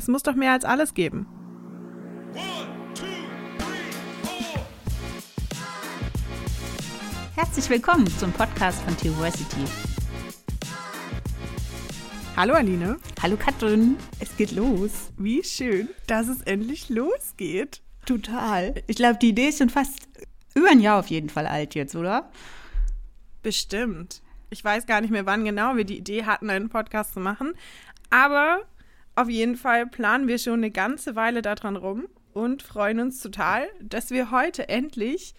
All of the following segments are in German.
Es muss doch mehr als alles geben. Herzlich willkommen zum Podcast von Theoversity. Hallo Aline. Hallo Katrin. Es geht los. Wie schön, dass es endlich losgeht. Total. Ich glaube, die Idee ist schon fast über ein Jahr auf jeden Fall alt jetzt, oder? Bestimmt. Ich weiß gar nicht mehr, wann genau wir die Idee hatten, einen Podcast zu machen. Aber auf jeden Fall planen wir schon eine ganze Weile daran rum und freuen uns total, dass wir heute endlich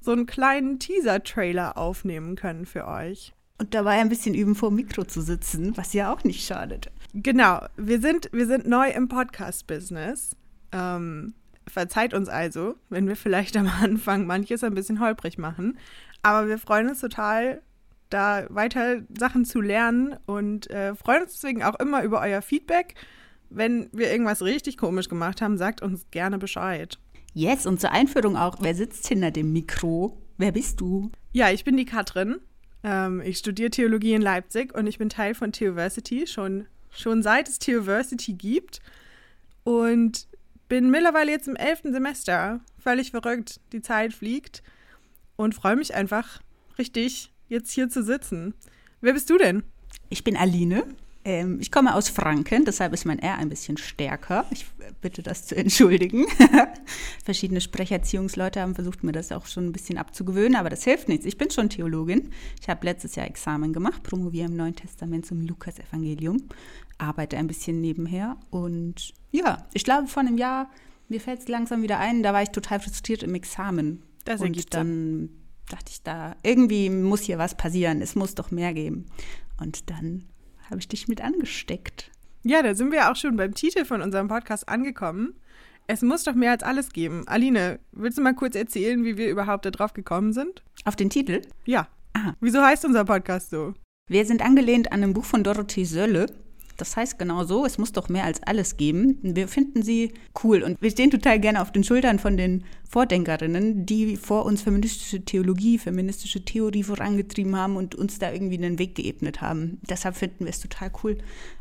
so einen kleinen Teaser-Trailer aufnehmen können für euch. Und dabei ein bisschen üben, vor dem Mikro zu sitzen, was ja auch nicht schadet. Genau, wir sind, wir sind neu im Podcast-Business. Ähm, verzeiht uns also, wenn wir vielleicht am Anfang manches ein bisschen holprig machen. Aber wir freuen uns total, da weiter Sachen zu lernen und äh, freuen uns deswegen auch immer über euer Feedback. Wenn wir irgendwas richtig komisch gemacht haben, sagt uns gerne Bescheid. Yes, und zur Einführung auch, wer sitzt hinter dem Mikro? Wer bist du? Ja, ich bin die Katrin. Ähm, ich studiere Theologie in Leipzig und ich bin Teil von Theoversity, schon, schon seit es Theoversity gibt. Und bin mittlerweile jetzt im elften Semester. Völlig verrückt, die Zeit fliegt. Und freue mich einfach richtig, jetzt hier zu sitzen. Wer bist du denn? Ich bin Aline. Ähm, ich komme aus Franken, deshalb ist mein R ein bisschen stärker. Ich bitte das zu entschuldigen. Verschiedene Sprecherziehungsleute haben versucht, mir das auch schon ein bisschen abzugewöhnen, aber das hilft nichts. Ich bin schon Theologin. Ich habe letztes Jahr Examen gemacht, promoviere im Neuen Testament zum Lukas-Evangelium, arbeite ein bisschen nebenher und ja, ich glaube, vor einem Jahr, mir fällt es langsam wieder ein, da war ich total frustriert im Examen. Das und dann dachte ich da, irgendwie muss hier was passieren, es muss doch mehr geben. Und dann habe ich dich mit angesteckt. Ja, da sind wir auch schon beim Titel von unserem Podcast angekommen. Es muss doch mehr als alles geben. Aline, willst du mal kurz erzählen, wie wir überhaupt darauf gekommen sind? Auf den Titel? Ja. Aha. Wieso heißt unser Podcast so? Wir sind angelehnt an einem Buch von Dorothee Sölle. Das heißt genau so, es muss doch mehr als alles geben. Wir finden sie cool und wir stehen total gerne auf den Schultern von den Vordenkerinnen, die vor uns feministische Theologie, feministische Theorie vorangetrieben haben und uns da irgendwie einen Weg geebnet haben. Deshalb finden wir es total cool,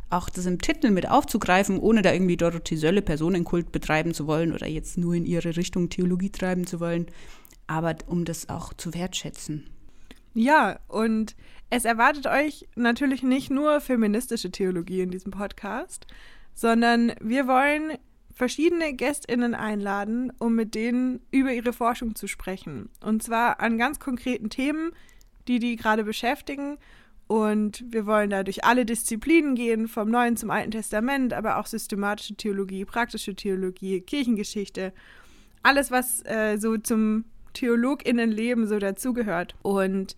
auch das im Titel mit aufzugreifen, ohne da irgendwie Dorothee Sölle Personenkult betreiben zu wollen oder jetzt nur in ihre Richtung Theologie treiben zu wollen, aber um das auch zu wertschätzen. Ja, und es erwartet euch natürlich nicht nur feministische Theologie in diesem Podcast, sondern wir wollen verschiedene Gästinnen einladen, um mit denen über ihre Forschung zu sprechen. Und zwar an ganz konkreten Themen, die die gerade beschäftigen. Und wir wollen da durch alle Disziplinen gehen, vom Neuen zum Alten Testament, aber auch systematische Theologie, praktische Theologie, Kirchengeschichte, alles, was äh, so zum TheologInnenleben so dazugehört. Und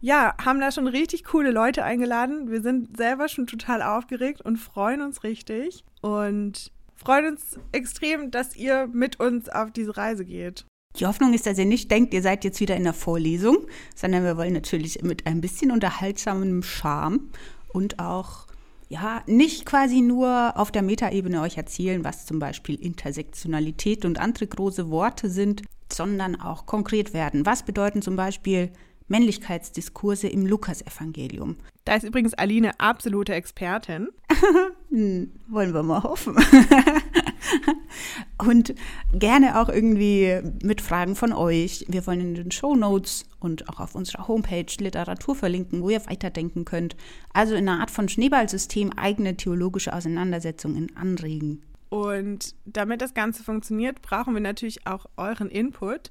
ja, haben da schon richtig coole Leute eingeladen. Wir sind selber schon total aufgeregt und freuen uns richtig. Und freuen uns extrem, dass ihr mit uns auf diese Reise geht. Die Hoffnung ist, dass ihr nicht denkt, ihr seid jetzt wieder in der Vorlesung, sondern wir wollen natürlich mit ein bisschen unterhaltsamem Charme und auch ja, nicht quasi nur auf der Metaebene euch erzählen, was zum Beispiel Intersektionalität und andere große Worte sind, sondern auch konkret werden. Was bedeuten zum Beispiel Männlichkeitsdiskurse im Lukasevangelium? Da ist übrigens Aline absolute Expertin. Hm, wollen wir mal hoffen. und gerne auch irgendwie mit Fragen von euch. Wir wollen in den Show Notes und auch auf unserer Homepage Literatur verlinken, wo ihr weiterdenken könnt. Also in einer Art von Schneeballsystem eigene theologische Auseinandersetzungen anregen. Und damit das Ganze funktioniert, brauchen wir natürlich auch euren Input.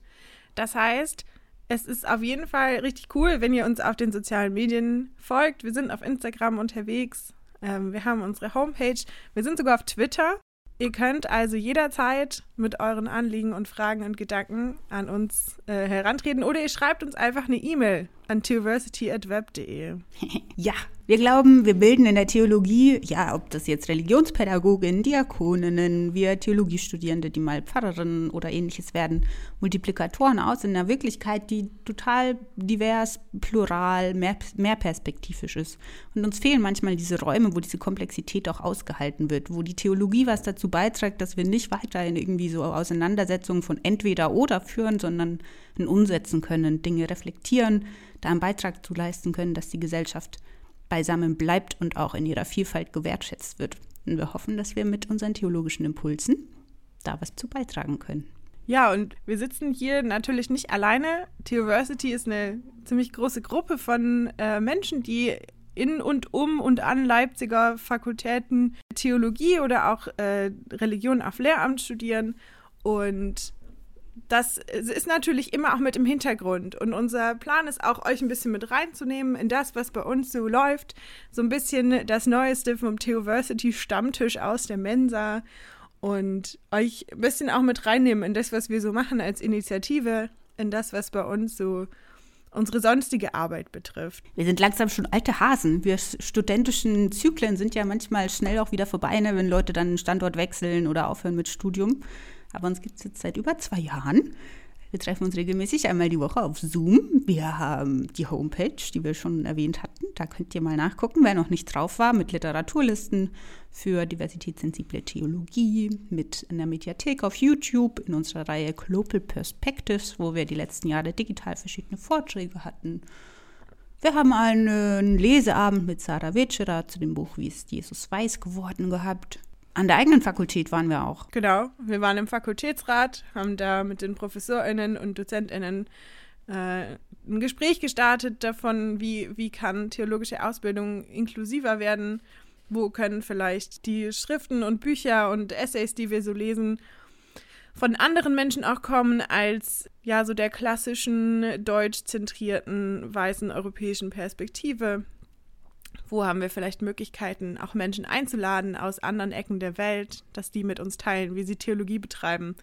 Das heißt, es ist auf jeden Fall richtig cool, wenn ihr uns auf den sozialen Medien folgt. Wir sind auf Instagram unterwegs. Ähm, wir haben unsere Homepage. Wir sind sogar auf Twitter. Ihr könnt also jederzeit mit euren Anliegen und Fragen und Gedanken an uns äh, herantreten oder ihr schreibt uns einfach eine E-Mail an theoversity.web.de. ja, wir glauben, wir bilden in der Theologie, ja, ob das jetzt Religionspädagoginnen, Diakoninnen, wir Theologiestudierende, die mal Pfarrerinnen oder ähnliches werden, Multiplikatoren aus in einer Wirklichkeit, die total divers, plural, mehr, mehr perspektivisch ist. Und uns fehlen manchmal diese Räume, wo diese Komplexität auch ausgehalten wird, wo die Theologie was dazu beiträgt, dass wir nicht weiterhin irgendwie so Auseinandersetzungen von entweder oder führen, sondern ein Umsetzen können, Dinge reflektieren, da einen Beitrag zu leisten können, dass die Gesellschaft beisammen bleibt und auch in ihrer Vielfalt gewertschätzt wird. Und wir hoffen, dass wir mit unseren theologischen Impulsen da was zu beitragen können. Ja, und wir sitzen hier natürlich nicht alleine. Theoversity ist eine ziemlich große Gruppe von äh, Menschen, die in und um und an Leipziger Fakultäten Theologie oder auch äh, Religion auf Lehramt studieren. Und das ist natürlich immer auch mit im Hintergrund. Und unser Plan ist auch, euch ein bisschen mit reinzunehmen in das, was bei uns so läuft. So ein bisschen das Neueste vom Theoversity Stammtisch aus der Mensa und euch ein bisschen auch mit reinnehmen in das, was wir so machen als Initiative, in das, was bei uns so unsere sonstige Arbeit betrifft. Wir sind langsam schon alte Hasen. Wir studentischen Zyklen sind ja manchmal schnell auch wieder vorbei, ne, wenn Leute dann einen Standort wechseln oder aufhören mit Studium. Aber uns gibt es jetzt seit über zwei Jahren. Wir treffen uns regelmäßig einmal die Woche auf Zoom. Wir haben die Homepage, die wir schon erwähnt hatten. Da könnt ihr mal nachgucken, wer noch nicht drauf war, mit Literaturlisten für diversitätssensible Theologie, mit einer Mediathek auf YouTube, in unserer Reihe Global Perspectives, wo wir die letzten Jahre digital verschiedene Vorträge hatten. Wir haben einen Leseabend mit Sarah Wetscherer zu dem Buch Wie ist Jesus weiß geworden gehabt. An der eigenen Fakultät waren wir auch. Genau, wir waren im Fakultätsrat, haben da mit den ProfessorInnen und DozentInnen äh, ein Gespräch gestartet davon, wie, wie kann theologische Ausbildung inklusiver werden, wo können vielleicht die Schriften und Bücher und Essays, die wir so lesen, von anderen Menschen auch kommen als ja so der klassischen deutsch zentrierten weißen europäischen Perspektive. Wo haben wir vielleicht Möglichkeiten, auch Menschen einzuladen aus anderen Ecken der Welt, dass die mit uns teilen, wie sie Theologie betreiben.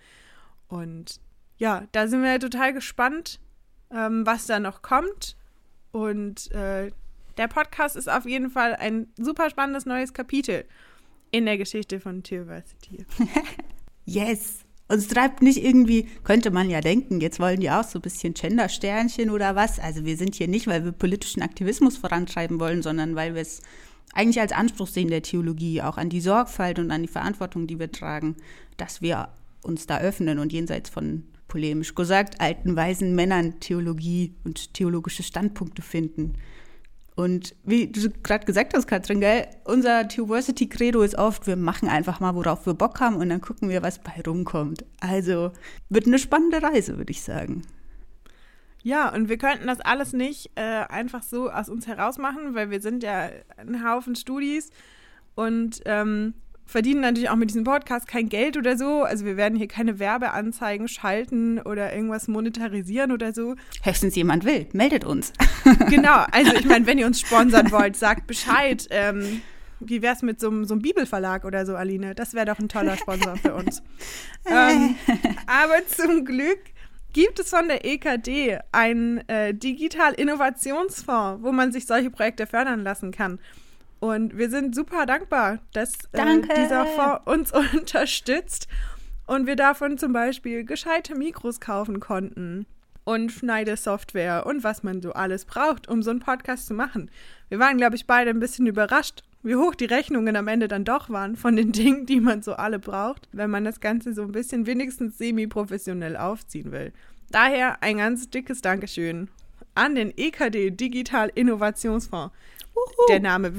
Und ja, da sind wir total gespannt, ähm, was da noch kommt. Und äh, der Podcast ist auf jeden Fall ein super spannendes neues Kapitel in der Geschichte von Theoversity. yes! Uns treibt nicht irgendwie, könnte man ja denken, jetzt wollen die auch so ein bisschen Gender-Sternchen oder was. Also wir sind hier nicht, weil wir politischen Aktivismus vorantreiben wollen, sondern weil wir es eigentlich als Anspruch sehen der Theologie, auch an die Sorgfalt und an die Verantwortung, die wir tragen, dass wir uns da öffnen und jenseits von polemisch gesagt alten weisen Männern Theologie und theologische Standpunkte finden. Und wie du gerade gesagt hast, Katrin, gell, unser Theoversity Credo ist oft, wir machen einfach mal, worauf wir Bock haben und dann gucken wir, was bei rumkommt. Also wird eine spannende Reise, würde ich sagen. Ja, und wir könnten das alles nicht äh, einfach so aus uns heraus machen, weil wir sind ja ein Haufen Studis und ähm, verdienen natürlich auch mit diesem Podcast kein Geld oder so. Also wir werden hier keine Werbeanzeigen schalten oder irgendwas monetarisieren oder so. Höchstens jemand will, meldet uns. genau, also ich meine, wenn ihr uns sponsern wollt, sagt Bescheid. Ähm, wie wäre es mit so, so, einem Bibelverlag oder so, Aline? Das wäre doch ein toller Sponsor für uns. ähm, aber zum Glück gibt es von der EKD einen äh, Digital-Innovationsfonds, wo man sich solche Projekte fördern lassen kann. Und wir sind super dankbar, dass äh, dieser Fonds uns unterstützt und wir davon zum Beispiel gescheite Mikros kaufen konnten und Schneidesoftware und was man so alles braucht, um so einen Podcast zu machen. Wir waren, glaube ich, beide ein bisschen überrascht, wie hoch die Rechnungen am Ende dann doch waren von den Dingen, die man so alle braucht, wenn man das Ganze so ein bisschen wenigstens semi-professionell aufziehen will. Daher ein ganz dickes Dankeschön an den EKD Digital Innovationsfonds. Der Name,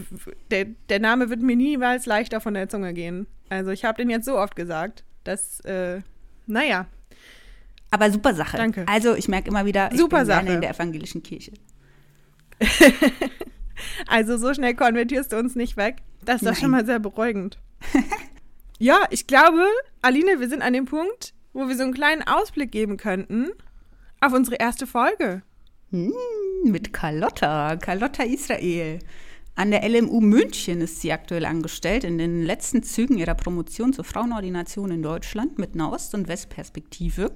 der, der Name wird mir niemals leichter von der Zunge gehen. Also ich habe den jetzt so oft gesagt, dass, äh, naja. Aber super Sache. Danke. Also ich merke immer wieder, ich super bin Sache. gerne in der evangelischen Kirche. also so schnell konvertierst du uns nicht weg. Das ist doch schon mal sehr beruhigend. ja, ich glaube, Aline, wir sind an dem Punkt, wo wir so einen kleinen Ausblick geben könnten auf unsere erste Folge. Hm, mit Carlotta, Carlotta Israel. An der LMU München ist sie aktuell angestellt, in den letzten Zügen ihrer Promotion zur Frauenordination in Deutschland mit einer Ost- und Westperspektive.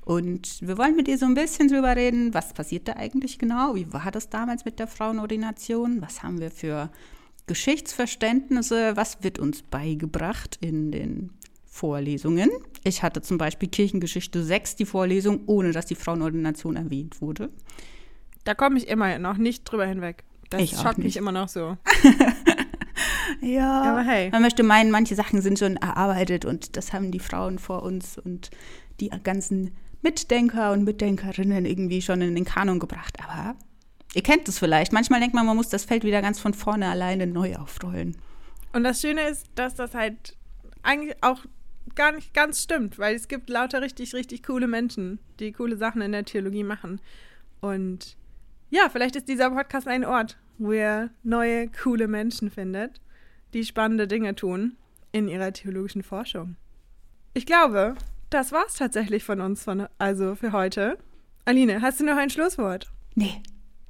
Und wir wollen mit ihr so ein bisschen drüber reden, was passiert da eigentlich genau? Wie war das damals mit der Frauenordination? Was haben wir für Geschichtsverständnisse? Was wird uns beigebracht in den Vorlesungen? Ich hatte zum Beispiel Kirchengeschichte 6 die Vorlesung, ohne dass die Frauenordination erwähnt wurde. Da komme ich immer noch nicht drüber hinweg. Das ich schockt mich immer noch so. ja. Aber hey. Man möchte meinen, manche Sachen sind schon erarbeitet und das haben die Frauen vor uns und die ganzen Mitdenker und Mitdenkerinnen irgendwie schon in den Kanon gebracht. Aber ihr kennt es vielleicht. Manchmal denkt man, man muss das Feld wieder ganz von vorne alleine neu aufrollen. Und das Schöne ist, dass das halt eigentlich auch gar nicht ganz stimmt, weil es gibt lauter richtig, richtig coole Menschen, die coole Sachen in der Theologie machen. Und ja, vielleicht ist dieser Podcast ein Ort, wo ihr neue, coole Menschen findet, die spannende Dinge tun in ihrer theologischen Forschung. Ich glaube, das war's tatsächlich von uns, von, also für heute. Aline, hast du noch ein Schlusswort? Nee,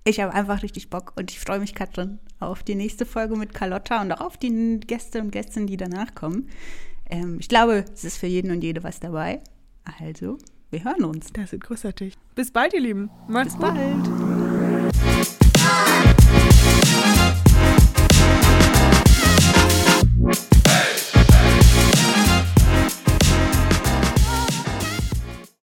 ich habe einfach richtig Bock und ich freue mich, Katrin, auf die nächste Folge mit Carlotta und auch auf die Gäste und Gästinnen, die danach kommen. Ähm, ich glaube, es ist für jeden und jede was dabei. Also, wir hören uns. Das ist großartig. Bis bald, ihr Lieben. Macht's Bis bald.